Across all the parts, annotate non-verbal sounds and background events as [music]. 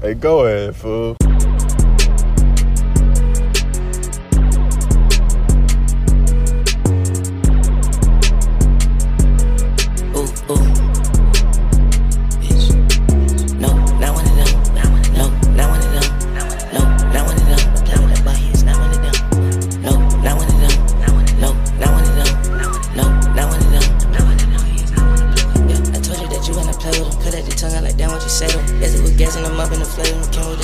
Hey, go ahead, fool.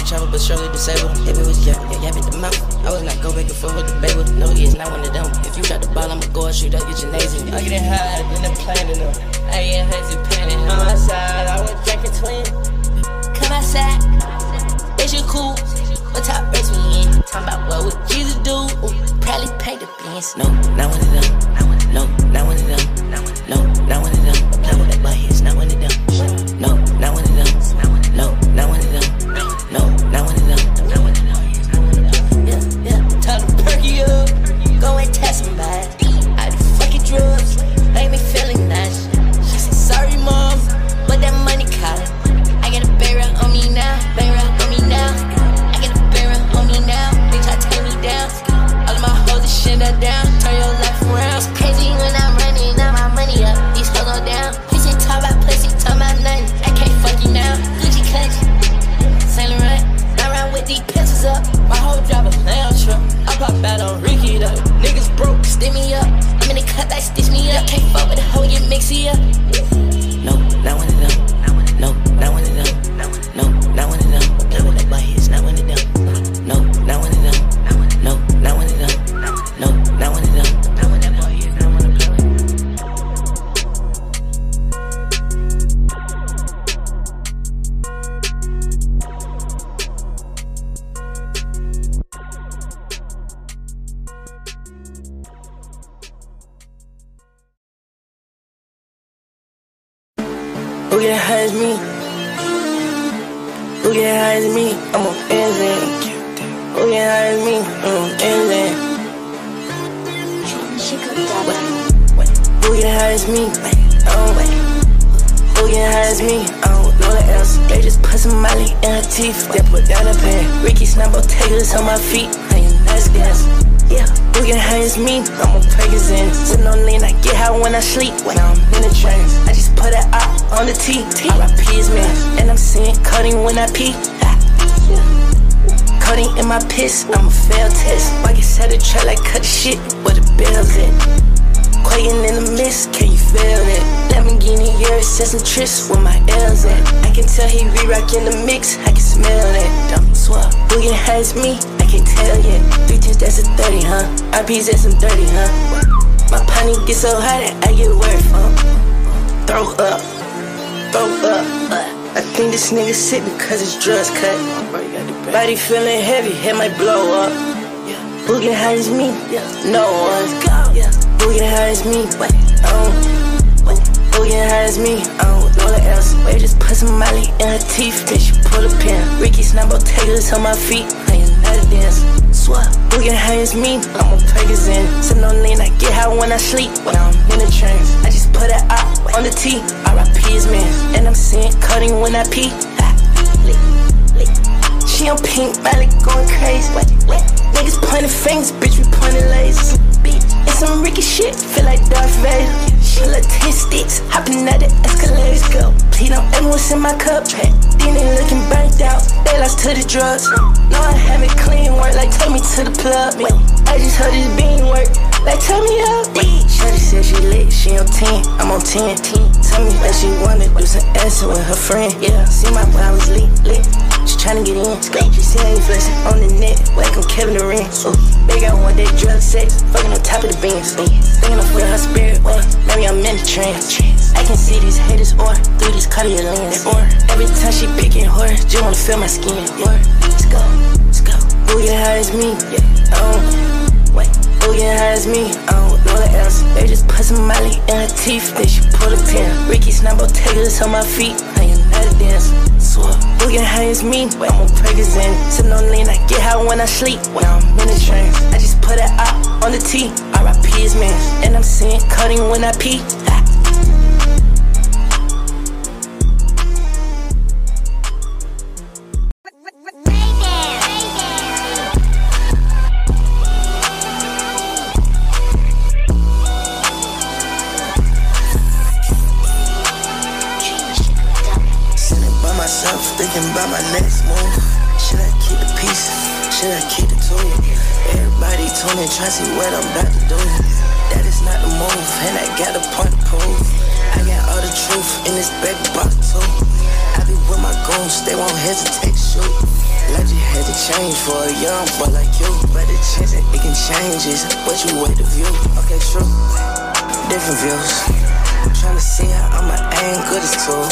The trouble, but surely disabled. If it was yeah, yeah, yeah, the mouth. I was not go back and forth with the baby. No, he is not one of them. If you got the ball, I'ma go and shoot up your gymnasium. I get high, I'm planning them. I ain't hesitating. On my side, I was drinking twin. Come outside, is you cool? What top race we in? Talking about what would Jesus do? Probably pay the bills. No, not one of them. No, not one of them. No, not one of them. Tris where my L's at. I can tell he re-rockin' the mix, I can smell it. Dumb swap, Boogie has me, I can't tell yet. Three times that's a 30, huh? IP's at some 30, huh? My pony get so hot that I get word from. Throw up, throw up. Uh. I think this nigga sick because his drugs cut. Body feeling heavy, head might blow up. Boogie high as me, no one. Boogie high as me, I don't. Boogie high as me, I the else. Wait, just put some Molly in her teeth, then she pull a pin. Ricky Snapple Taylor's on my feet, I ain't a dance. Swap, Boogie high as me, I'm on Percocet. Sitting on lean, I get high when I sleep. When I'm in the trains, I just put it out on the T. RIP is man, and I'm seeing cutting when I pee. She on pink, Molly going crazy. What, what? Niggas pointing fingers, bitch, we pointing. Bitch, it's some Ricky shit, feel like Darth Vader. She look 10 sticks, hopping at the escalators, go. Please don't ever what's in my cup. They looking burnt out, they lost to the drugs. No, I haven't clean work, like take me to the plug. Wait, I just heard this bean work, like turn me up. Shorty said she lit, she on 10, I'm on 10. 10. Tell me that she wanna do some ass with her friend. Yeah, see my was lit, lit. She tryna get in. She see I ain't flexing on the net. Welcome Kevin Durant. Ooh, big, got one day drug sex. Fucking on top of the beams. Ooh, thinking of where her spirit went. Maybe I'm in the trance. I can see these haters or through these Cartier lens. Or every time she picking her, just wanna feel my skin. Or let's go, let's go. Who get high as me? Yeah, oh. Wait, who get high as me? I don't know the else. They just put some Molly in her teeth. Then she pull a pin. Ricky Snapple Taylor's on my feet. I ain't not a dance. Swap. Who high as me? I'm on Percocet. Sitting on lean, I get high when I sleep. When I'm in the train, I just put it out on the T. RIP is man. And I'm seeing cutting when I pee. About my next move. Should I keep the peace? Should I keep the tool? Everybody tuning, try to see what I'm about to do. That is not the move, and I got a point to prove. I got all the truth in this back box too. I be with my goons, they won't hesitate to shoot. Life just had to change for a young boy like you. But the chance that it can change is what you wait to view. Okay, true. Different views. Trying to see how I'ma aim good as tool.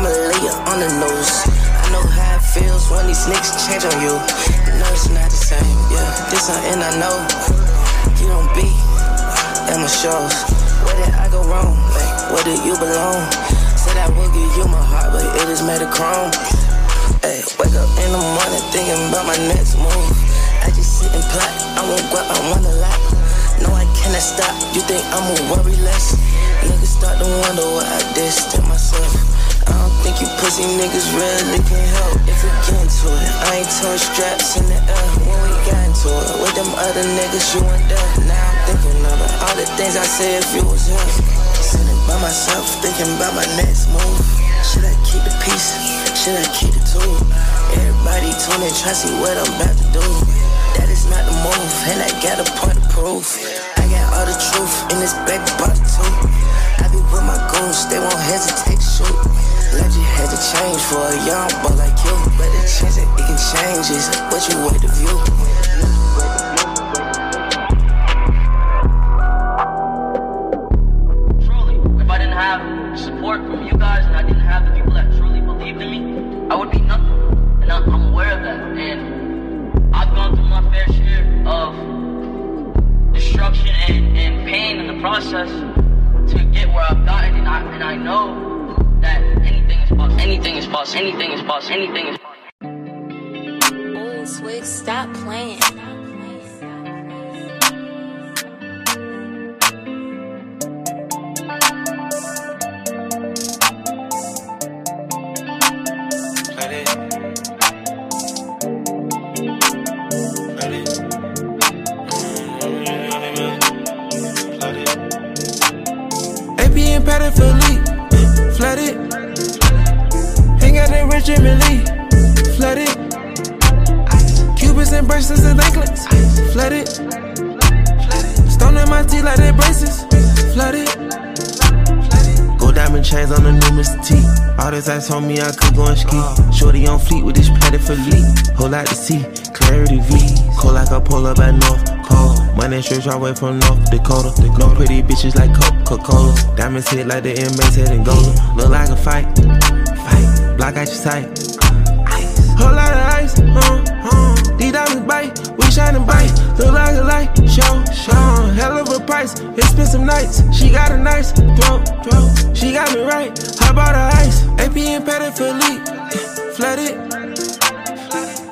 I'ma lay you on the nose. I know how it feels when these niggas change on you. No, it's not the same, yeah. This something I know. You don't be at my shows. Where did I go wrong? Like, where do you belong? Said I would give you my heart, but it is made of chrome. Hey, wake up in the morning thinking about my next move. I just sit and plot. I won't go, I want a lot. No, I cannot stop. You think I'ma worry less? Niggas start to wonder why I distant myself. I don't think you pussy niggas really can help if we get into it. I ain't throwing straps in the air when we got into it. With them other niggas, you went there. Now I'm thinking it. All the things I said if you was here. Sitting by myself, thinking about my next move. Should I keep the peace? Should I keep the tool? Everybody tuning, try to see what I'm about to do. That is not the move, and I got a point of proof. I got all the truth in this back box too. I be with my goons, they won't hesitate to shoot. Just had to change for a young boy like you. But the chance that it can change is what you wait to view. Anything is possible. Anything is possible. Ooh, Swig, stop playing. AP and pattern for leak, flooded. In Richard Mille, flooded. Cubans and bracelets and anklets, flooded. Stone in my teeth like they braces, flooded. Gold diamond chains on the new Mr. T. All this ice on me, I could go and ski. Shorty on fleet with this padded for leak. Whole lot to see, clarity V. Cold like a polar by North Pole. Money straight all way from North Dakota. No pretty bitches like Coca-Cola. Diamonds hit like the inmates head and gold. Look like a fight. Fight. Block out your sight. Whole lot of ice, uh, uh. These diamonds bite, we shining bright. Look like a light, show, show. Hell of a price, it's been some nights. She got a nice throat, throat. She got me right, I bought her ice. AP and for leak, flooded.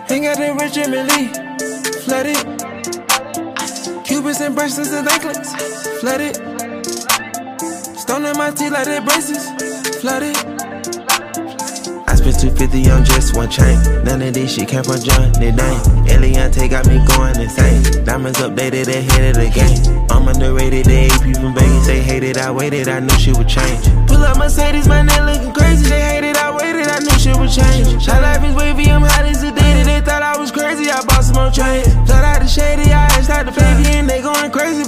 Hang out in Richard Mille, flooded. Cubans and bracelets and anklets, flooded. Stone in my teeth like they braces, flooded. Spent 250 on just one chain. None of this shit came from John Dane. Eliantte got me going insane. Diamonds updated ahead of the game. I'm underrated, the AP from Vegas. They hated, I waited, I knew she would change. Pull up Mercedes, my neck looking crazy. They hated, I waited, I knew she would change. My life is wavy, I'm hot as a dated. They thought I was crazy, I bought some more chains. Flat out the shady, I asked out the baby, and they going crazy,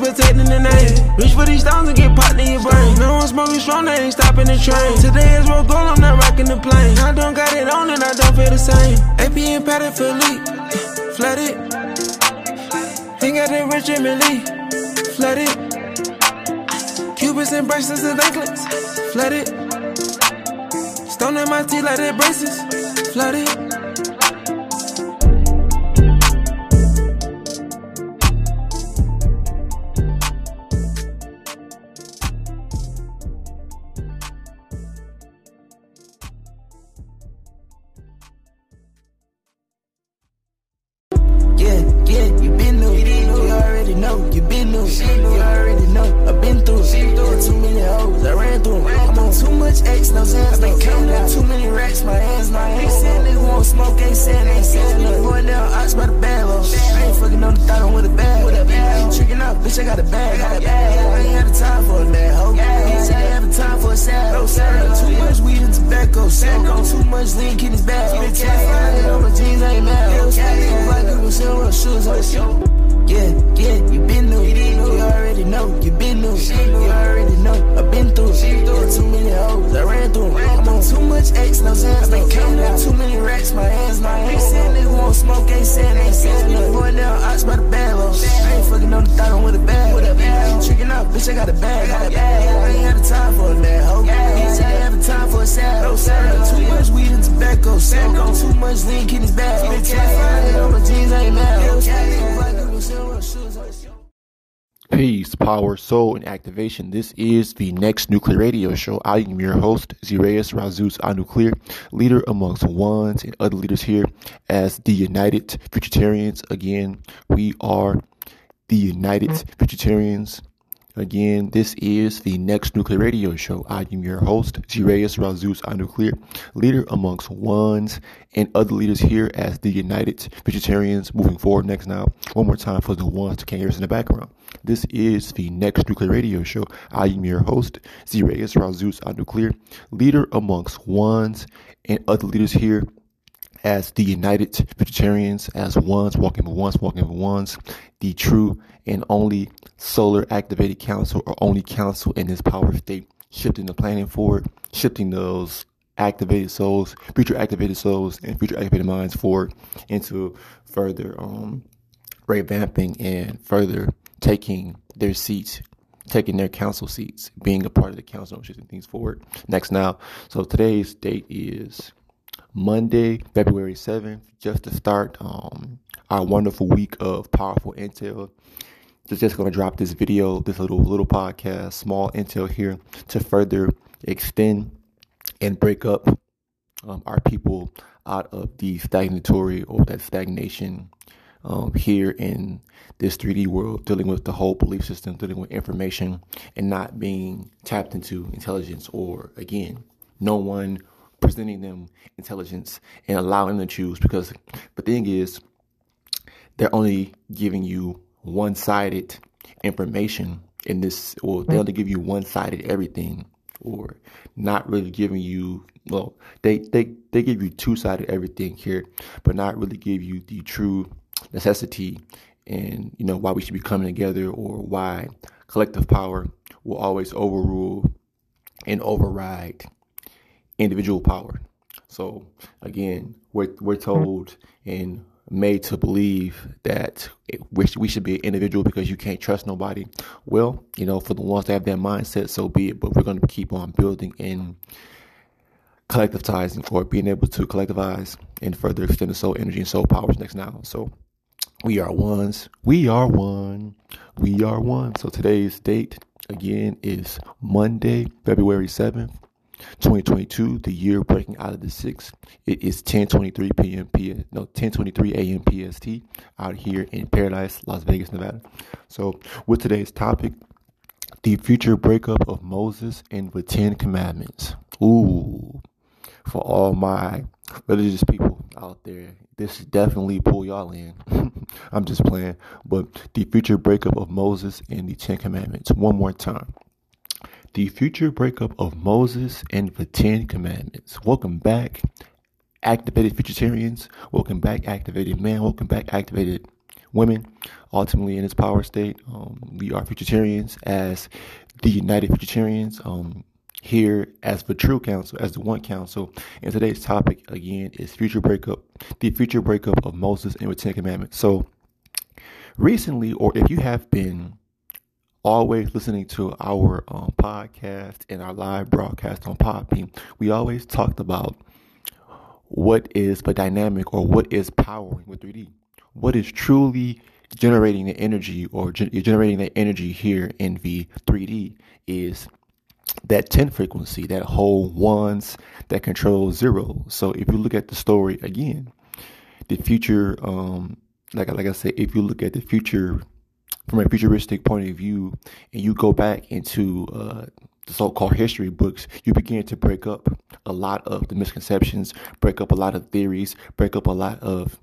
protecting the name. Reach for these and get popped in your brain. No one smoking strong, they ain't stopping the train. Today is roll gold, I'm not rocking the plane. I don't got it on and I don't feel the same. AP and Patek Philippe, flooded. Hang out in Richard Mille, flooded. Cubans and bracelets and anklets, flooded. Stone in my teeth like they braces, flooded. Bitch, I got a bag. Got a bag. I ain't had the time for hoe. I ain't have the time for a sad hoe. Too much weed and tobacco. Too much lean, kidneys. Bitch, I on my jeans, I ain't mad. Peace, power, soul, and activation. This is the next nuclear radio show. I am your host, Zireus Razus Anuclear, leader amongst ones and other leaders here as the United Futuritarians. Again, we are the United Futuritarians. Again, this is the next nuclear radio show. I am your host, Zireus Razus Anuclear, leader amongst ones and other leaders here as the United Futuritarians moving forward next now. One more time for the ones to can't hear us in the background. This is the next nuclear radio show. I am your host, Zireus Razus Anuclear, leader amongst ones and other leaders here as the United Futuritarians, as ones, walking for ones, walking for ones, the true and only solar activated council or only council in this power state, shifting the planning forward, shifting those activated souls, future activated souls, and future activated minds forward into further um, revamping and further taking their seats taking their council seats, being a part of the council, shifting things forward. Next now, so today's date is Monday, February 7th, just to start um, our wonderful week of powerful intel. Just, just going to drop this video, this little little podcast, small intel here to further extend and break up um, our people out of the stagnatory or that stagnation um, here in this 3D world, dealing with the whole belief system, dealing with information, and not being tapped into intelligence or, again, no one presenting them intelligence and allowing them to choose because the thing is they're only giving you one-sided information in this or they only give you one-sided everything or not really giving you well they they they give you two-sided everything here but not really give you the true necessity and you know why we should be coming together or why collective power will always overrule and override individual power. So again, we're we're hmm. told and made to believe that we should be an individual because you can't trust nobody. Well, you know, for the ones that have that mindset, so be it. But we're going to keep on building and collectivizing or being able to collectivize and further extend the soul energy and soul powers next now. So we are ones. We are one. We are one. So today's date again is Monday, February 7th, 2022, the year breaking out of the six. It is 10:23 p.m. P. No, 10:23 a.m. PST out here in Paradise, Las Vegas, Nevada. So, with today's topic, the future breakup of Moses and the Ten Commandments. Ooh, for all my religious people out there, this definitely pull y'all in. [laughs] I'm just playing, but the future breakup of Moses and the Ten Commandments. One more time the future breakup of Moses and the Ten Commandments. Welcome back, activated futuritarians. Welcome back, activated man. Welcome back, activated women. Ultimately, in its power state, um, we are futuritarians as the United Futuritarians. Um, here as the True Council, as the One Council. And today's topic again is future breakup, the future breakup of Moses and the Ten Commandments. So recently, or if you have been always listening to our um, podcast and our live broadcast on Podbean, we always talked about what is the dynamic or what is powering with 3D. What is truly generating the energy or ge- generating the energy here in the 3D is that 10 frequency, that whole ones that control zero. So if you look at the story again, the future, um, like, like I said, if you look at the future from a futuristic point of view and you go back into uh, the so-called history books, you begin to break up a lot of the misconceptions, break up a lot of theories, break up a lot of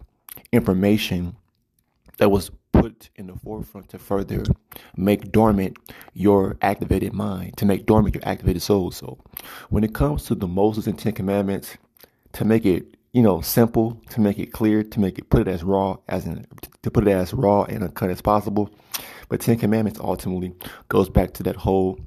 information that was put in the forefront to further make dormant your activated mind, to make dormant your activated soul. So when it comes to the Moses and Ten Commandments, to make it you know, simple to make it clear, to make it put it as raw as in to put it as raw and uncut as possible. But Ten Commandments ultimately goes back to that whole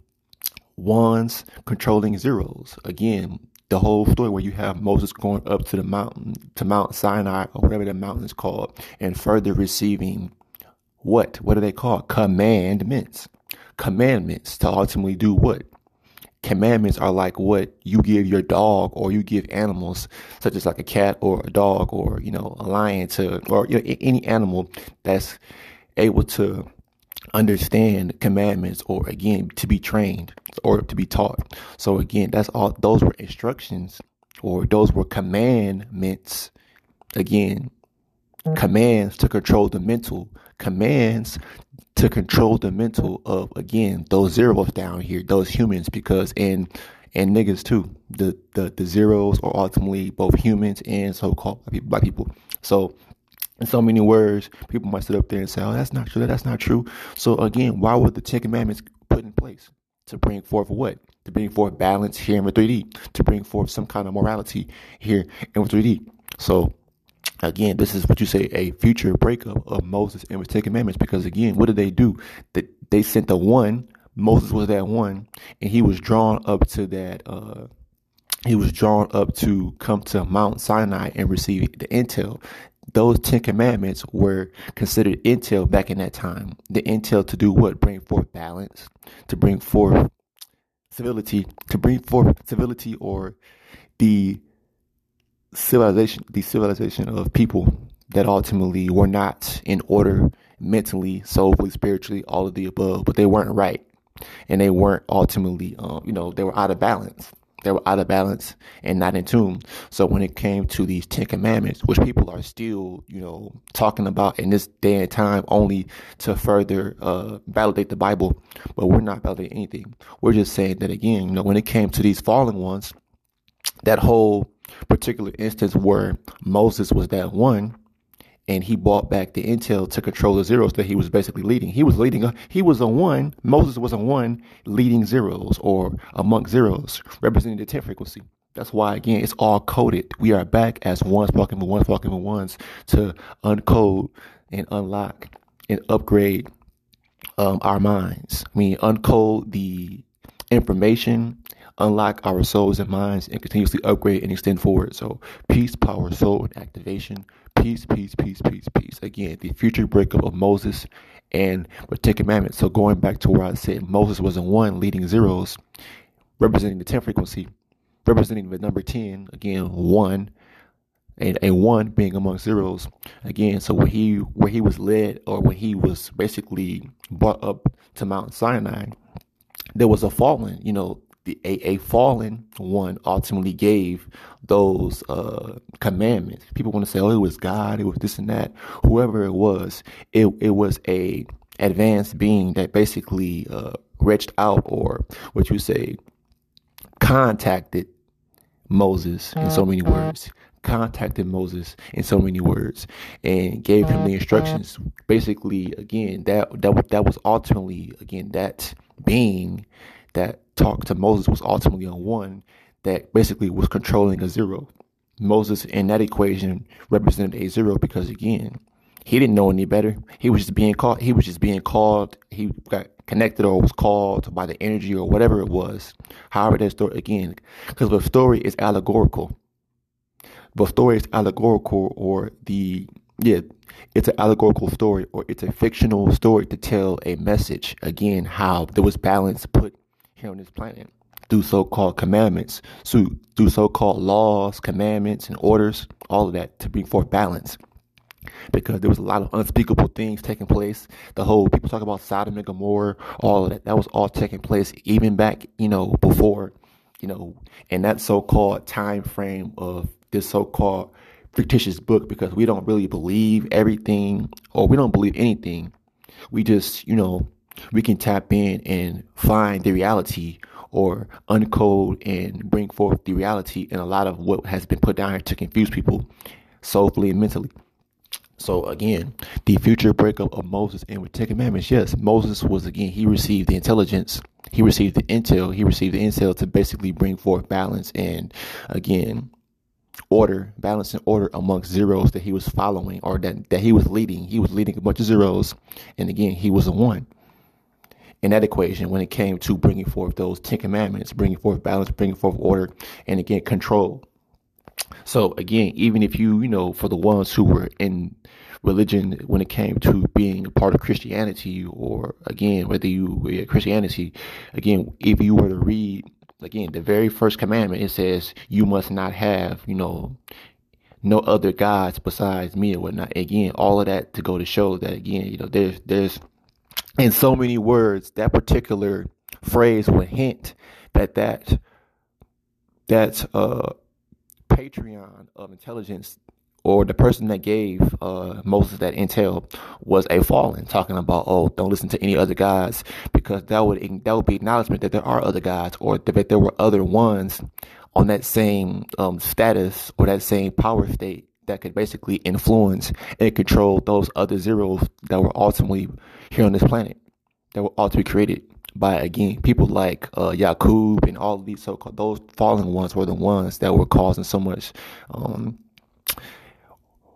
ones controlling zeros. Again, the whole story where you have Moses going up to the mountain, to Mount Sinai or whatever the mountain is called, and further receiving what? What are they called? Commandments. Commandments to ultimately do what? Commandments are like what you give your dog or you give animals, such as like a cat or a dog or, you know, a lion to, or you know, any animal that's able to understand commandments or again to be trained or to be taught. So again, that's all those were instructions or those were commandments. Again, commands to control the mental, commands to control the mental of again those zeros down here, those humans, because and and niggas too, the the the zeros are ultimately both humans and so-called black people. So in so many words, people might sit up there and say, "Oh, that's not true. That's not true." So again, why were the Ten Commandments put in place to bring forth what? To bring forth balance here in 3D, to bring forth some kind of morality here in 3D. So again, this is what you say a future breakup of Moses and the Ten Commandments. Because again, what did they do? That they sent the one. Moses was that one, and he was drawn up to that. Uh, he was drawn up to come to Mount Sinai and receive the intel those Ten Commandments were considered intel back in that time. The intel to do what? Bring forth balance, to bring forth civility, to bring forth civility or the civilization, the civilization of people that ultimately were not in order mentally, soulfully, spiritually, all of the above, but they weren't right. And they weren't ultimately, um, you know, they were out of balance they were out of balance and not in tune. So when it came to these Ten Commandments, which people are still, you know, talking about in this day and time only to further uh, validate the Bible, but we're not validating anything. We're just saying that again, you know, when it came to these fallen ones, that whole particular instance where Moses was that one, and he bought back the intel to control the zeros that he was basically leading. He was leading a he was a one. Moses was a one leading zeros or among zeros, representing the 10 frequency. That's why again it's all coded. We are back as ones walking with ones walking with ones to uncode and unlock and upgrade um, our minds. I mean uncode the information unlock our souls and minds and continuously upgrade and extend forward. So peace, power, soul, and activation peace, peace, peace, peace, peace. Again, the future breakup of Moses and the Ten Commandments. So going back to where I said Moses was in one leading zeros, representing the 10 frequency, representing the number 10, again, one, and a one being among zeros. Again, so when he where he was led or when he was basically brought up to Mount Sinai, there was a fallen, you know, the, a, a fallen one ultimately gave those uh, commandments. People want to say, "Oh, it was God. It was this and that." Whoever it was, it it was a advanced being that basically uh, reached out, or what you say, contacted Moses in so many words. Contacted Moses in so many words and gave him the instructions. Basically, again, that that that was ultimately again that being that talked to Moses was ultimately on one that basically was controlling a zero. Moses in that equation represented a zero because again, he didn't know any better. He was just being called. He was just being called. He got connected or was called by the energy or whatever it was. However, that story again, because the story is allegorical. The story is allegorical, or the yeah, it's an allegorical story, or it's a fictional story to tell a message. Again, how there was balance put here on this planet through so-called commandments, so through so-called laws, commandments, and orders, all of that to bring forth balance. Because there was a lot of unspeakable things taking place. The whole people talk about Sodom and Gomorrah, all of that. That was all taking place even back, you know, before, you know, in that so-called time frame of this so-called fictitious book. Because we don't really believe everything, or we don't believe anything. We just, you know, we can tap in and find the reality or uncode and bring forth the reality and a lot of what has been put down here to confuse people soulfully and mentally. So again, the future breakup of Moses and with Ten Commandments. Yes, Moses was again. He received the intelligence. He received the intel. He received the intel to basically bring forth balance and again order, balance and order amongst zeros that he was following or that, that he was leading. He was leading a bunch of zeros. And again, he was a one in that equation when it came to bringing forth those Ten Commandments, bringing forth balance, bringing forth order, and again, control. So again, even if you, you know, for the ones who were in religion when it came to being a part of Christianity or again, whether you were Christianity, again, if you were to read again, the very first commandment, it says you must not have, you know, no other gods besides me or whatnot. Again, all of that to go to show that again, you know, there's there's in so many words that particular phrase would hint that that that uh Patreon of intelligence or the person that gave uh, Moses that intel was a fallen, talking about, oh, don't listen to any other gods, because that would that would be acknowledgement that there are other gods, or that there were other ones on that same um, status or that same power state that could basically influence and control those other zeros that were ultimately here on this planet, that were ultimately created by again people like uh, Yakub and all these so-called those fallen ones were the ones that were causing so much um,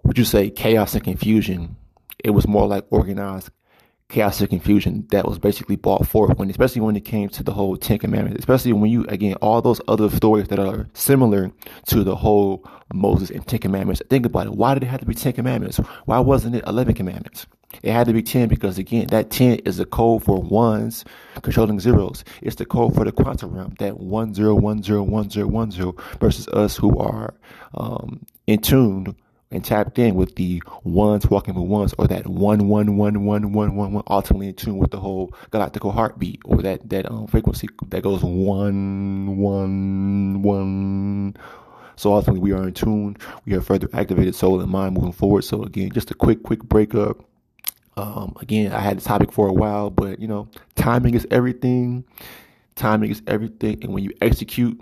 would you say chaos and confusion? It was more like organized chaos and confusion that was basically brought forth when, especially when it came to the whole Ten Commandments, especially when you, again, all those other stories that are similar to the whole Moses and Ten Commandments. Think about it. Why did it have to be Ten Commandments? Why wasn't it 11 Commandments? It had to be 10 because, again, that 10 is the code for ones controlling zeros. It's the code for the quantum realm, that 10101010 versus us who are um, in tune and tapped in with the ones walking with ones or that one one one one one one one ultimately in tune with the whole galactical heartbeat or that that um, frequency that goes one one one. So ultimately we are in tune. We have further activated soul and mind moving forward. So again just a quick quick breakup. Um, again i had the topic for a while but you know timing is everything. Timing is everything. And when you execute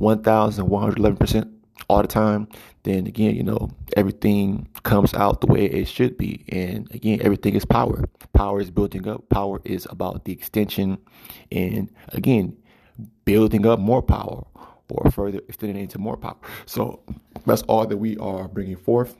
1111% all the time, then again, you know, everything comes out the way it should be. And again, everything is power. Power is building up. Power is about the extension and again, building up more power or further extending into more power. So that's all that we are bringing forth.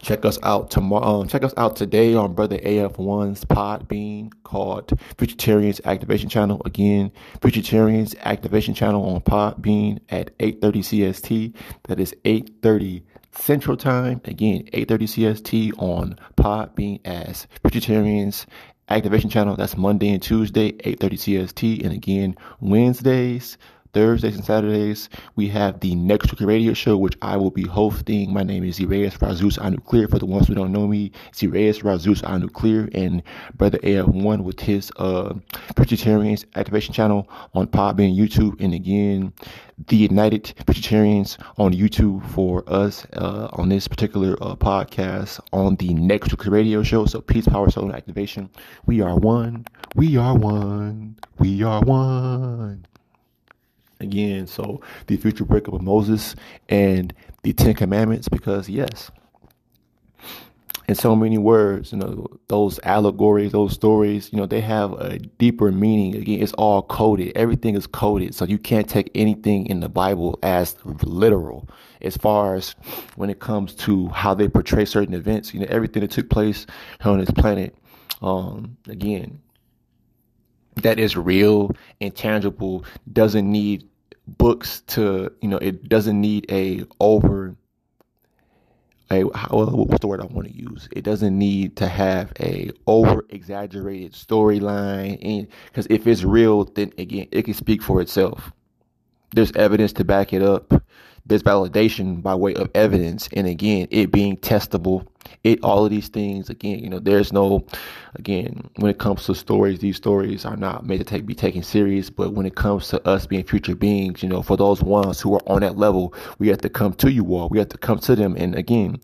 Check us out tomorrow. Um, check us out today on Brother AF1's Podbean called Futuritarians Activation Channel. Again, Futuritarians Activation Channel on Podbean at 8:30 CST. That is 8:30 Central Time. Again, 8:30 CST on Podbean as Futuritarians Activation Channel. That's Monday and Tuesday, 8:30 CST, and again Wednesdays Thursdays and Saturdays, we have the Next Week Radio Show, which I will be hosting. My name is Zerayas Razus Anuclear. For the ones who don't know me, Zerayas Razus Anuclear and Brother AF1 with his uh, Activation Channel on Podbean YouTube. And again, the United Futuritarians on YouTube for us uh, on this particular uh, podcast on the Next Week Radio Show. So, peace, power, soul, and activation. We are one. We are one. We are one again. So the future breakup of Moses and the Ten Commandments, because yes, in so many words, you know, those allegories, those stories, you know, they have a deeper meaning. Again, it's all coded. Everything is coded. So you can't take anything in the Bible as literal as far as when it comes to how they portray certain events. You know, everything that took place on this planet, um, again, that is real and tangible doesn't need books to you know it doesn't need a over a how what's the word I want to use? It doesn't need to have a over exaggerated storyline, and because if it's real, then again it can speak for itself. There's evidence to back it up. There's validation by way of evidence. And again it being testable it all of these things again you know there's no again when it comes to stories these stories are not made to take be taken serious. But when it comes to us being future beings you know for those ones who are on that level we have to come to you all. We have to come to them and again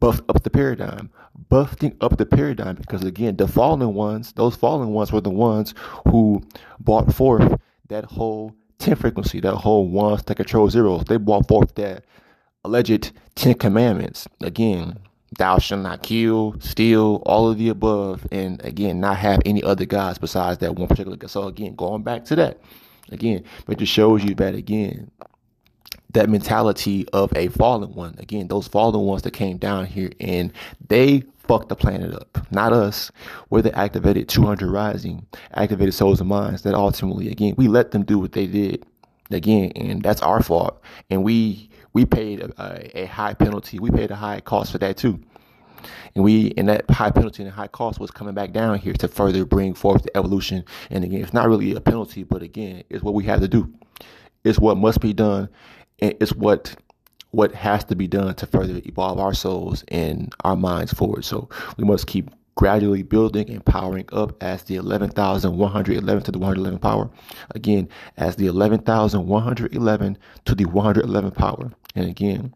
buff up the paradigm buffing up the paradigm. Because again the fallen ones those fallen ones were the ones who brought forth that whole 10 frequency, that whole ones that control zeros. They brought forth that alleged 10 commandments. Again, thou shalt not kill, steal, all of the above, and again, not have any other gods besides that one particular God. So again, going back to that, again, but it just shows you that again, that mentality of a fallen one. Again, those fallen ones that came down here and they fucked the planet up, not us. We're the activated 200 rising, activated souls and minds that ultimately, again, we let them do what they did again, and that's our fault. And we we paid a, a, high penalty. We paid a high cost for that too. And we and that high penalty and high cost was coming back down here to further bring forth the evolution. And again, it's not really a penalty, but again, it's what we have to do. It's what must be done. And it's what what has to be done to further evolve our souls and our minds forward. So we must keep gradually building and powering up as the 11,111 to the 111 power. Again, as the 11,111 to the 111 power. And again,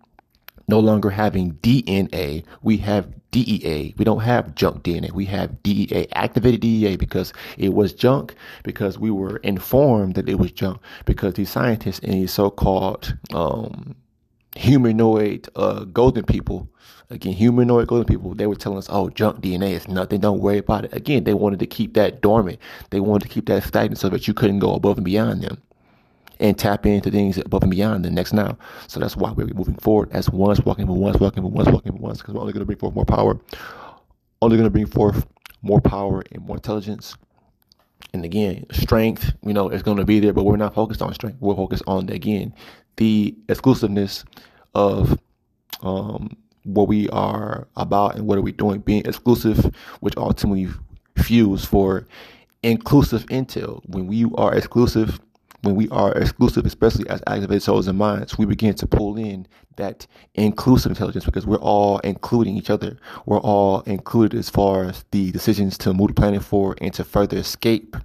no longer having DNA, we have DEA. We don't have junk DNA. We have DEA, activated DEA because it was junk, because we were informed that it was junk, because these scientists and these so called um, humanoid uh, golden people, again, humanoid golden people, they were telling us, oh, junk DNA is nothing. Don't worry about it. Again, they wanted to keep that dormant. They wanted to keep that stagnant so that you couldn't go above and beyond them and tap into things above and beyond the next now. So that's why we're moving forward as ones, walking for once, walking for once, walking for once, because we're only going to bring forth more power, only going to bring forth more power and more intelligence. And again, strength, you know, is going to be there, but we're not focused on strength. We're focused on, again, the exclusiveness of um, what we are about and what are we doing, being exclusive, which ultimately fuels for inclusive intel. When we are exclusive, when we are exclusive, especially as activated souls and minds, we begin to pull in that inclusive intelligence because we're all including each other. We're all included as far as the decisions to move the planet forward and to further escape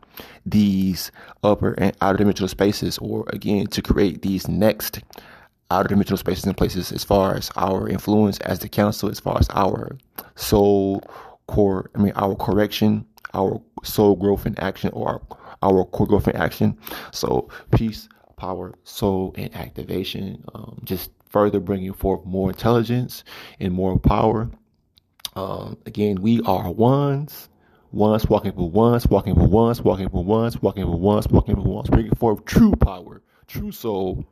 these upper and outer dimensional spaces, or again, to create these next outer dimensional spaces and places as far as our influence as the council, as far as our soul core, I mean, our correction, our soul growth in action, or our, our core growth action. So, peace, power, soul, and activation, um, just further bringing forth more intelligence and more power. Um, again, we are ones once, walking for once, walking for once, walking for once, walking for once, walking for once, bringing forth true power, true soul,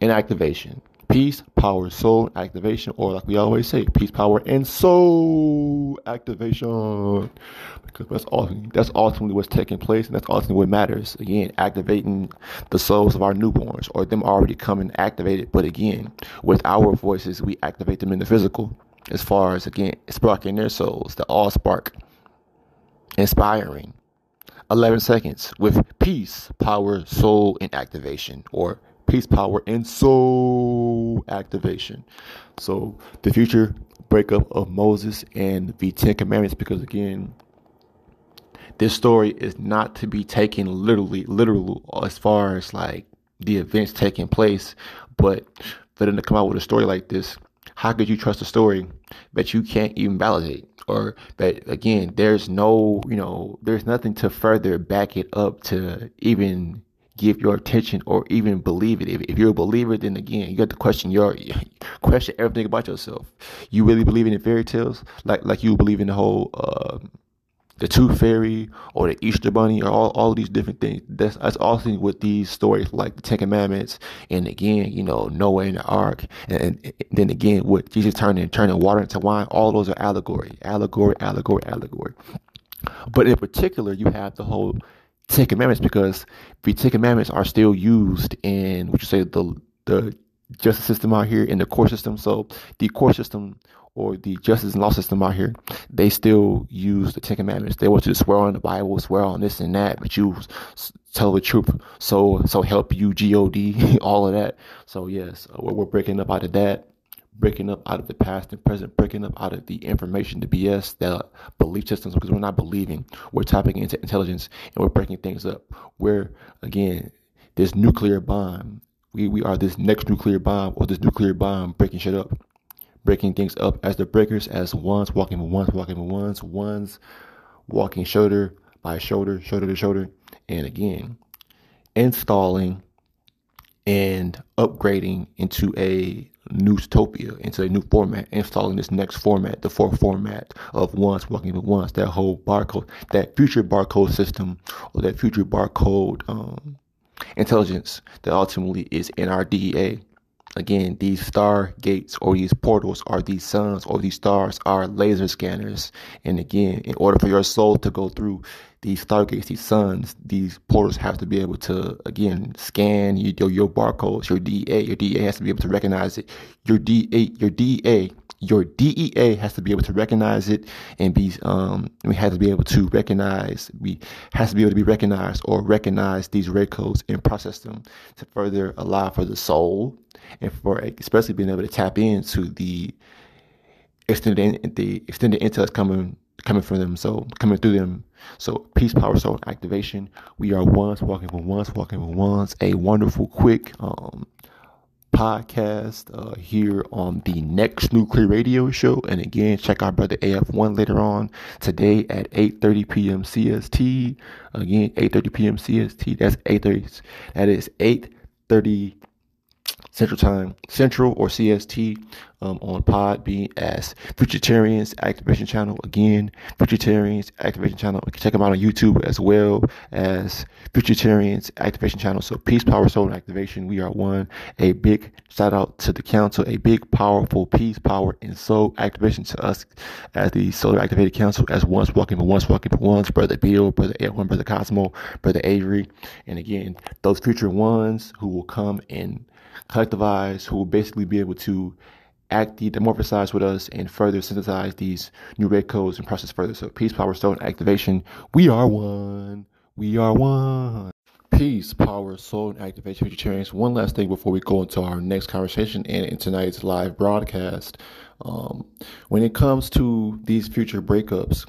and activation. Peace, power, soul, activation, or like we always say, peace, power, and soul activation. Because that's ultimately, that's ultimately what's taking place, and that's ultimately what matters. Again, activating the souls of our newborns, or them already coming activated. But again, with our voices, we activate them in the physical. As far as again, sparking their souls, the all spark inspiring. 11 seconds with peace, power, soul, and activation, or peace, power, and soul activation. So, the future breakup of Moses and the Ten Commandments, because again, this story is not to be taken literally, literal as far as like the events taking place, but for them to come out with a story like this, how could you trust a story that you can't even validate? or that again there's no you know there's nothing to further back it up to even give your attention or even believe it if, if you're a believer then again you got to question your [laughs] question everything about yourself you really believe in fairy tales like like you believe in the whole uh, the Tooth Fairy or the Easter Bunny or all, all these different things. That's that's also with these stories like the Ten Commandments and again, you know, Noah and the Ark and, and, then again with Jesus turning turning water into wine. All those are allegory, allegory, allegory, allegory. But in particular, you have the whole Ten Commandments because the Ten Commandments are still used in what you say the the justice system out here in the court system. So the court system or the justice and law system out here, they still use the Ten Commandments. They want you to swear on the Bible, swear on this and that, but you tell the truth. So, so help you, God, [laughs] all of that. So yes, uh, we're, we're breaking up out of that, breaking up out of the past and present, breaking up out of the information, the BS, the belief systems, because we're not believing. We're tapping into intelligence and we're breaking things up. We're again this nuclear bomb. We we are this next nuclear bomb or this nuclear bomb breaking shit up breaking things up as the breakers, as ones walking with ones, walking with ones, ones walking shoulder by shoulder, shoulder to shoulder, and again, installing and upgrading into a Newstopia into a new format, installing this next format, the fourth format of ones walking with ones, that whole barcode, that future barcode system, or that future barcode um, intelligence that ultimately is in our DEA. Again, these star gates or these portals are these suns or these stars are laser scanners. And again, in order for your soul to go through these stargates, these suns, these portals have to be able to again scan your your barcodes, your DNA. Your DNA has to be able to recognize it. Your DNA, your DNA, your DNA has to be able to recognize it and be um we have to be able to recognize we has to be able to be recognized or recognize these red codes and process them to further allow for the soul and for especially being able to tap into the extended the extended intel coming coming from them, so coming through them. So peace, power, soul, activation. We are once walking with once walking with once. A wonderful, quick um, podcast uh, here on the next nuclear radio show. And again, check out brother AF1 later on today at 8:30 p.m. CST. Again, 8:30 p.m. CST. That's 8:30. That is 8:30 Central Time, Central or CST um, on Podbean as Futuritarians Activation Channel. Again, Futuritarians Activation Channel. You can check them out on YouTube as well as Futuritarians Activation Channel. So peace, power, soul, and activation. We are one. A big shout out to the council. A big, powerful peace, power, and soul activation to us as the Solar Activated Council as once walking for once walking for once. Brother Bill, Brother Edwin, Brother Cosmo, Brother Avery. And again, those future ones who will come and collectivize, who will basically be able to act demorphize with us and further synthesize these new red codes and process further. So peace, power, soul, and activation. We are one. We are one. Peace, power, soul, and activation vegetarians. One last thing before we go into our next conversation and in tonight's live broadcast. Um, when it comes to these future breakups,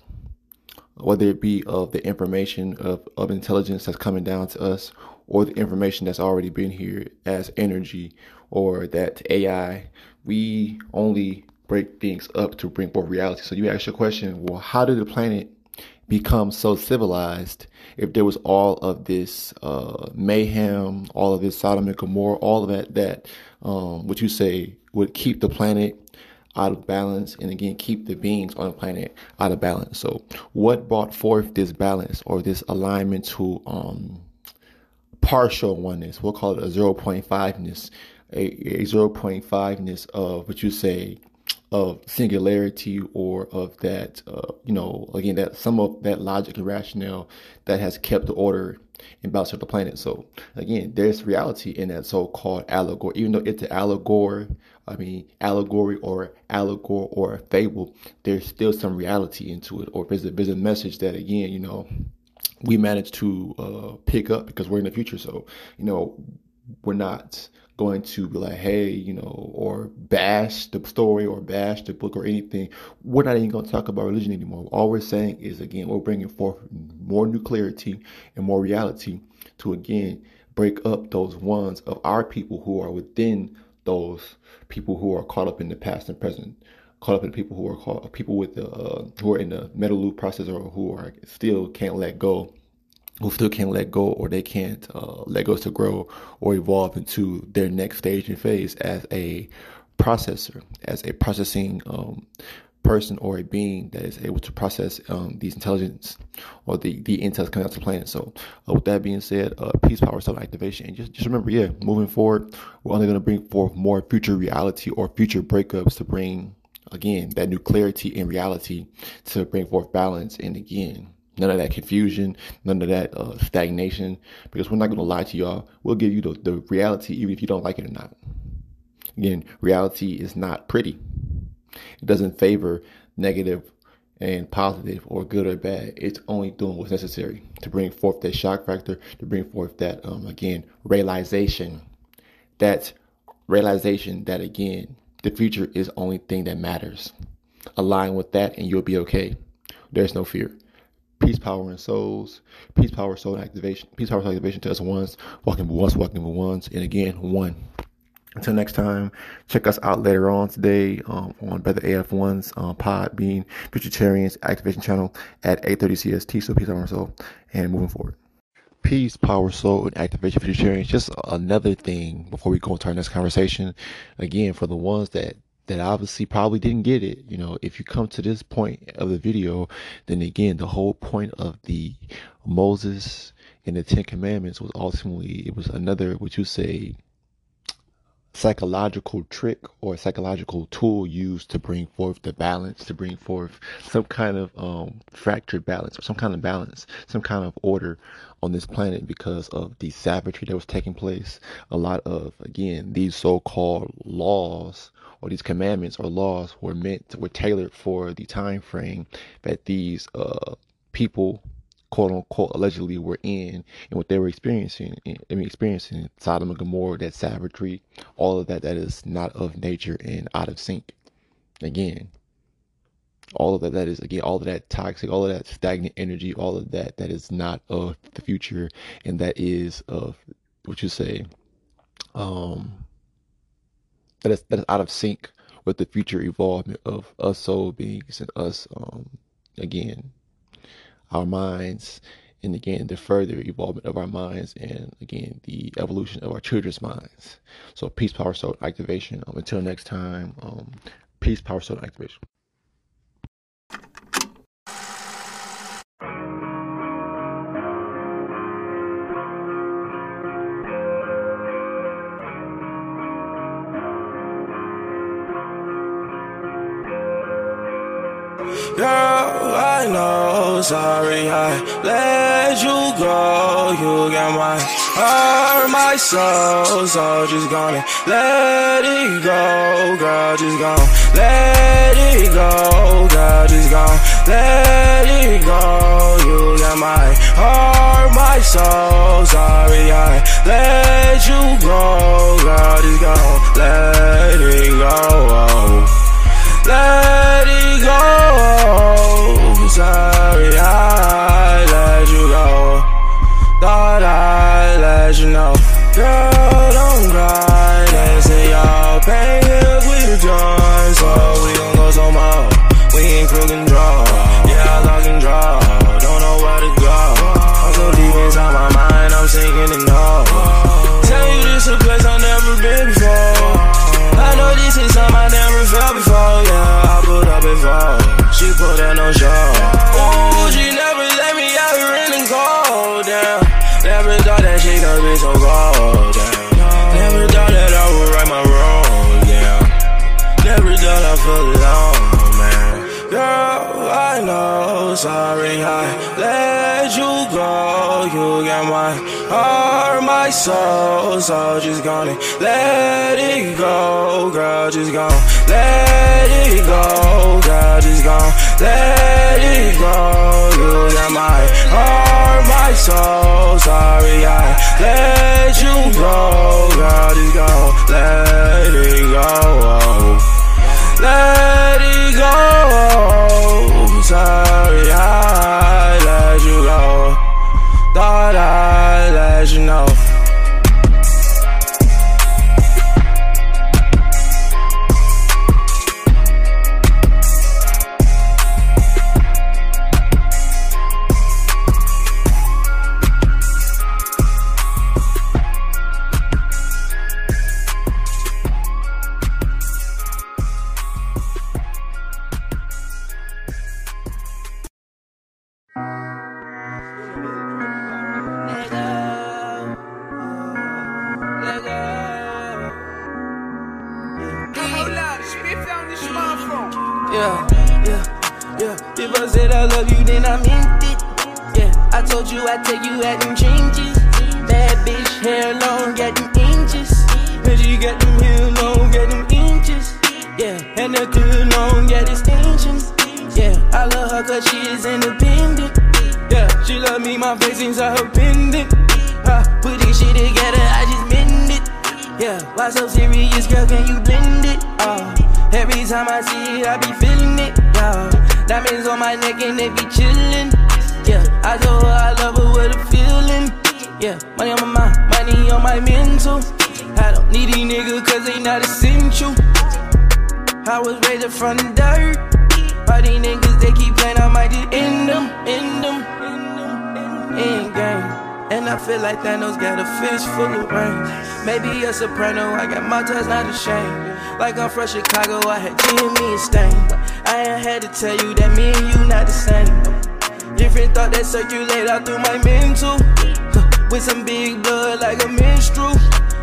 whether it be of the information of, of intelligence that's coming down to us or the information that's already been here as energy or that AI, we only break things up to bring forth reality. So you ask your question, well, how did the planet become so civilized if there was all of this uh, mayhem, all of this Sodom and Gomorrah, all of that that um, what you say would keep the planet out of balance and again keep the beings on the planet out of balance. So what brought forth this balance or this alignment to um, partial oneness? We'll call it a 0.5ness, a, a 0.5ness of what you say of singularity or of that, uh, you know, again, that some of that logic and rationale that has kept the order and balance of the planet. So again, there's reality in that so-called allegory, even though it's an allegory. I mean, allegory or allegory or a fable. There's still some reality into it, or there's a, there's a message that again, you know, we managed to uh, pick up because we're in the future. So you know, we're not going to be like, hey, you know, or bash the story or bash the book or anything. We're not even going to talk about religion anymore. All we're saying is, again, we're bringing forth more nuclearity and more reality to, again, break up those ones of our people who are within those people who are caught up in the past and present. Caught up in people who are caught, people with the uh, who are in the metal loop process or who are still can't let go who still can't let go or they can't uh, let go to grow or evolve into their next stage and phase as a processor, as a processing um, person or a being that is able to process um, these intelligence or the, the intel coming out to the planet. So, uh, with that being said, uh, peace, power, soul activation. And just, just remember, yeah, moving forward, we're only going to bring forth more future reality or future breakups to bring, again, that new clarity and reality to bring forth balance. And again, None of that confusion, none of that uh, stagnation, because we're not going to lie to y'all. We'll give you the, the reality, even if you don't like it or not. Again, reality is not pretty. It doesn't favor negative and positive or good or bad. It's only doing what's necessary to bring forth that shock factor, to bring forth that, um, again, realization. That realization that, again, the future is the only thing that matters. Align with that and you'll be okay. There's no fear peace, power, and souls. Peace, power, soul, and activation. Peace, power, soul, activation to us once, walking with once, walking with ones, and again, one. Until next time, check us out later on today um, on Brother AF1's um, Podbean Futuritarians Activation Channel at 8:30 CST. So peace, power, and soul, and moving forward. Peace, power, soul, and activation for sharing. Just another thing before we go into our next conversation. Again, for the ones that that obviously probably didn't get it, you know, if you come to this point of the video, then again, the whole point of the Moses and the Ten Commandments was ultimately it was another, what you say, psychological trick or psychological tool used to bring forth the balance, to bring forth some kind of um, fractured balance or some kind of balance, some kind of order on this planet because of the savagery that was taking place. A lot of, again, these so called laws or these commandments or laws were meant, were tailored for the time frame that these uh, people quote unquote allegedly were in and what they were experiencing I mean experiencing Sodom and Gomorrah, that savagery, all of that that is not of nature and out of sync. Again. All of that that is again all of that toxic, all of that stagnant energy, all of that that is not of the future and that is of what you say, um that is that is out of sync with the future evolvement of us soul beings and us um again our minds and again the further evolvement of our minds and again the evolution of our children's minds. So peace power soul activation. Um, until next time um, peace power soul activation I know, sorry I let you go. You got my heart, my soul, so just gonna let it go. Girl, just gonna let it go. Girl, just gonna let it go. You got my heart, my soul, sorry I let you go. Girl, just gonna let it go. Let it go. Sorry, I let you go. Thought I let you know. Girl, don't cry. They say y'all pay if we done. So we gon' go some more. We ain't crew control. Yeah, I lock and draw. Don't know where to go. I'm so deep inside my mind, I'm sinking in no. Tell you this a place I've never been before. I know this is something I never felt before, yeah. I put up before, she put in no show. That be so cold, damn. Never thought that I would write my wrongs, yeah. Never thought I'd feel alone, man. Girl, I know, sorry I got my heart, my soul, so just gonna let it go, girl. Just gonna let it go, girl. Just gonna let it go. You got my heart, my soul. Sorry I let you go, girl. Just gonna let it go. Let it go. Sorry I let you go. Thought I let you know. Neck and they be chillin'. Yeah, I told her I love her with a feeling. Yeah, money on my mind, money on my mental. I don't need these niggas cause they not essential. I was raised up from the dirt. All these niggas, I feel like Thanos got a fist full of rain. Maybe a soprano, I got my touch, not ashamed. Like I'm from Chicago, I had G and stain. I ain't had to tell you that me and you not the same. Different thought that circulate out through my mental. [laughs] With some big blood like a minstrel.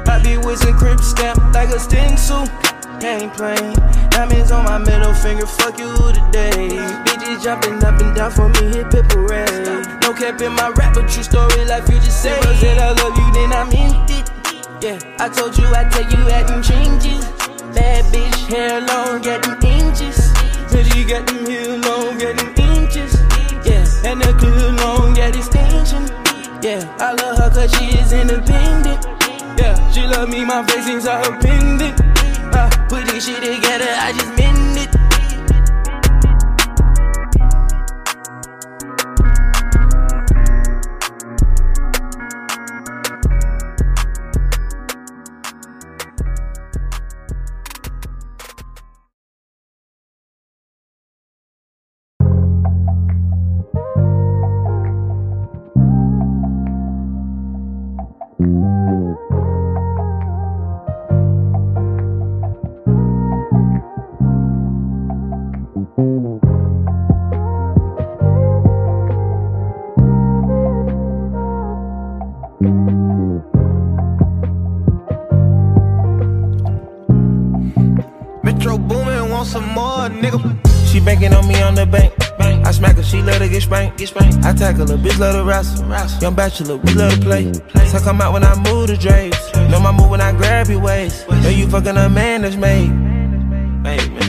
I be with some crip stamp like a stencil. Ain't playing. Diamonds on my middle finger, fuck you today. Bitches jumping up and down for me, hit pit parade. No cap in my rap, but true story like you just say. I said I love you, then I meant it. Yeah, I told you I'd take you at them changes. Bad bitch, hair long, get them inches. You got them heel long, get them inches. Yeah, and the clue long, get extension. Yeah, I love her cause she is independent. Yeah, she love me, my face inside her pendant. Uh, put this shit together, I just mend it. Her, bitch love to wrestle. Young bachelor, we love to play. So come out when I move the drapes. Know my move when I grab your waist. Know you fucking a man that's made.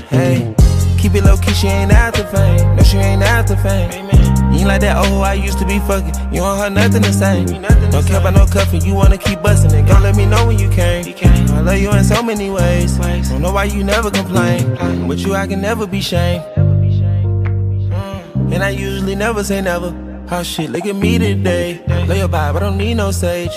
Hey, keep it low key, she ain't after fame. No, she ain't after fame. You ain't like that old I used to be fucking. You don't nothing the same. Don't care about no cuffing, you wanna keep busting it. Go let me know when you came. I love you in so many ways. Don't know why you never complain. With you, I can never be shamed. Mm. And I usually never say never. Oh shit, look at me today. Lay your vibe, I don't need no sage.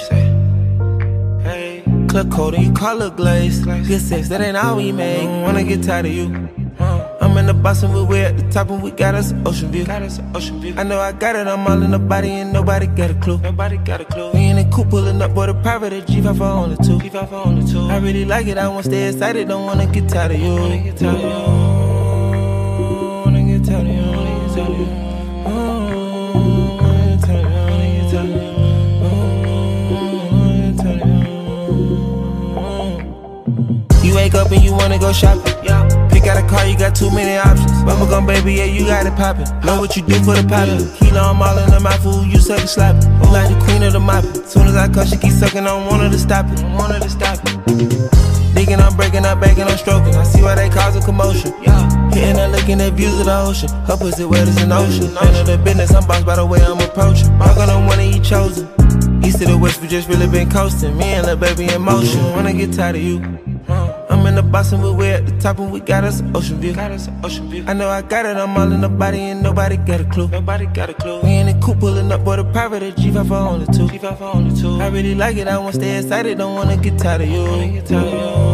Hey, club coat and you call it glaze. Good sex, that ain't all we make. Wanna get tired of you. I'm in the box and we're at the top and we got us an ocean view. Got us an ocean view. I know I got it, I'm all in the body and nobody got a clue. Nobody got a clue. We in the coupe pulling up, boy, the private at G5 for only two. G5 for only two. I really like it, I wanna stay excited, don't wanna get tired of you. Wanna get tired of you. Wake up and you wanna go shopping. Yeah. Pick out a car, you got too many options. Bubble gum, baby, yeah, you got it poppin'. Know what you do for the poppin'. Kilo, I'm all in the mouth, food, you suck it slappin'. You like the queen of the moppin'. Soon as I cut, she keep suckin', I don't want her to stop it. I want her to stop it. Digging, I'm breaking, I'm baking, I'm stroking. I see why they cause a commotion. Yeah. Hitting and looking at views of the ocean. Her pussy wet as an ocean. None of the business, I'm bossed by the way I'm approaching. I'm gonna one of you chosen. East to the west, we just really been coasting. Me and the baby in motion. Wanna get tired of you. I'm in the and we're way at the top and we got us an ocean view. Got us an ocean view. I know I got it, I'm all in the body and nobody got a clue. Nobody got a clue. We in the coupe pulling up, boy, the private at G5 for only two. G5 for only two. I really like it, I wanna stay excited, don't wanna get tired of you. Wanna get tired of you.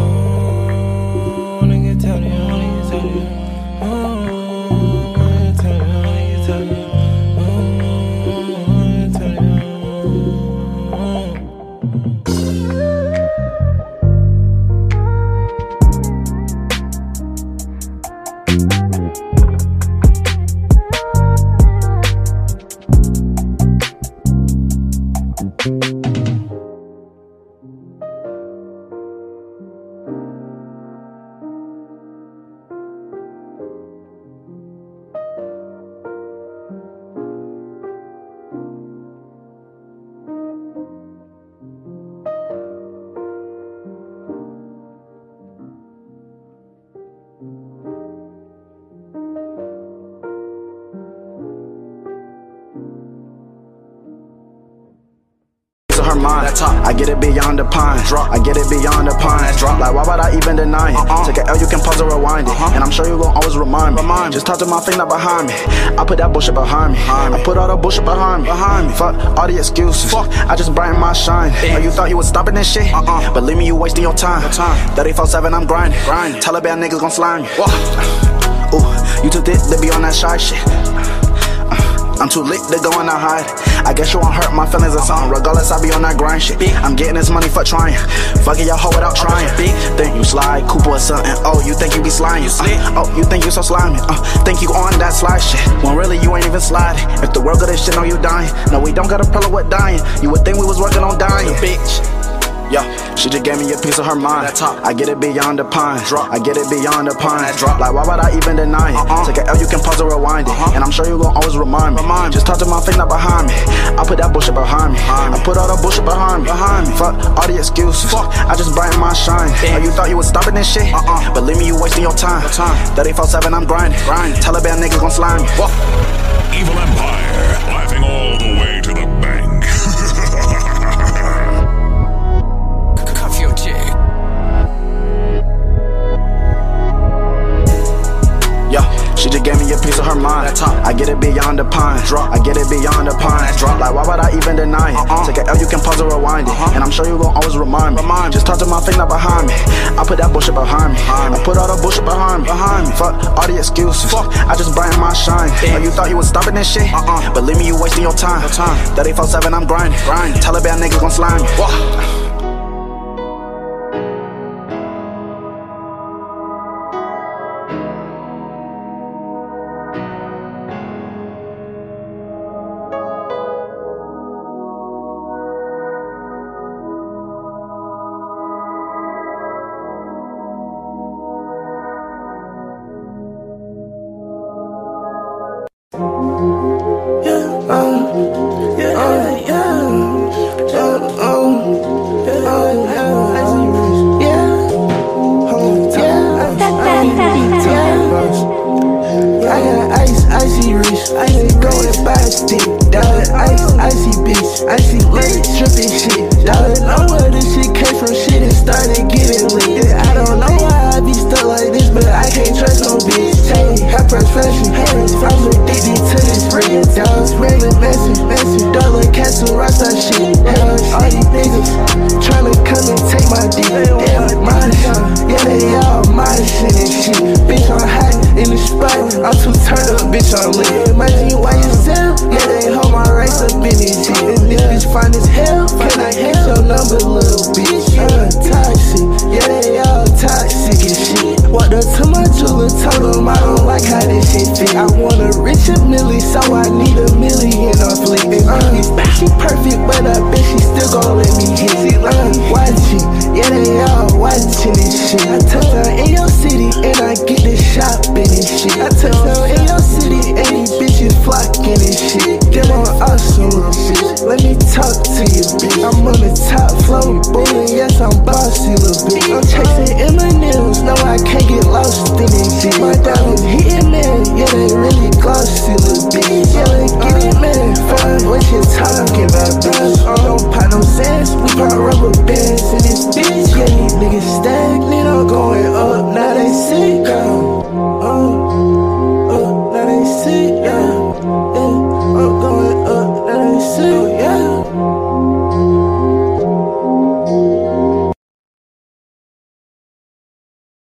I get it beyond the pine. I get it beyond the pine. Drop. Like why would I even deny it? Uh-uh. Take an L, you can pause or rewind it. Uh-huh. And I'm sure you gon' always remind me. Just talk to my finger behind me. I put that bullshit behind me. I put all the bullshit behind me. Behind me. Fuck all the excuses. Fuck. I just brighten my shine. Oh, you thought you was stopping this shit? Uh-uh. Believe me, you wasting your time. Your time. 34-7, I'm grinding. grinding. Taliban niggas gon' slime you. Ooh, you took thick to be on that shy shit. I'm too lit to go in the hide. I guess you won't hurt my feelings or something. Regardless, I be on that grind shit. I'm getting this money for trying. Fucking your hoe without trying. Think you slide, Cooper or something. Oh, you think you be sliding? Uh, oh, you think you so slimy? Uh, think you on that slide shit. When really you ain't even sliding. If the world got this shit, know you dying. No, we don't got a problem with dying. You would think we was working on dying. Bitch. Yeah, she just gave me a piece of her mind. I get it beyond the pine. Drop. I get it beyond the pine. Drop. Like, why would I even deny it? Uh-uh. Take an L, you can pause or rewind it. Uh-huh. And I'm sure you gon' always remind me. Remind just talk to my face, not behind me. I put that bullshit behind me. Behind I put all the bullshit behind me. Behind me. Fuck all the excuses. Fuck. I just brighten my shine. Yeah. Oh, you thought you was stopping this shit? Uh-uh. Believe me, you wasting your time. Your time. 34-7, I'm grinding. Grinding. Taliban niggas gon' slime me. Whoa. Evil Empire, laughing all the way gave me a piece of her mind. I get it beyond the pine. Drop. I get it beyond the pine. Drop. Like, why would I even deny it? Uh-uh. Take an L, you can pause or rewind it. Uh-huh. And I'm sure you gon' always remind me. Remind just talk to my face, not behind me. I put that bullshit behind me. I put all the bullshit behind me. Behind me. Fuck all the excuses. Fuck. I just brighten my shine. Yeah. Oh, you thought you was stopping this shit? Uh-uh. Believe me, you wasting your time. Your time. 34-7, I'm grinding. Grinding. Taliban niggas gon' slime me. Whoa. 50. I want a Richard Mille, so I need a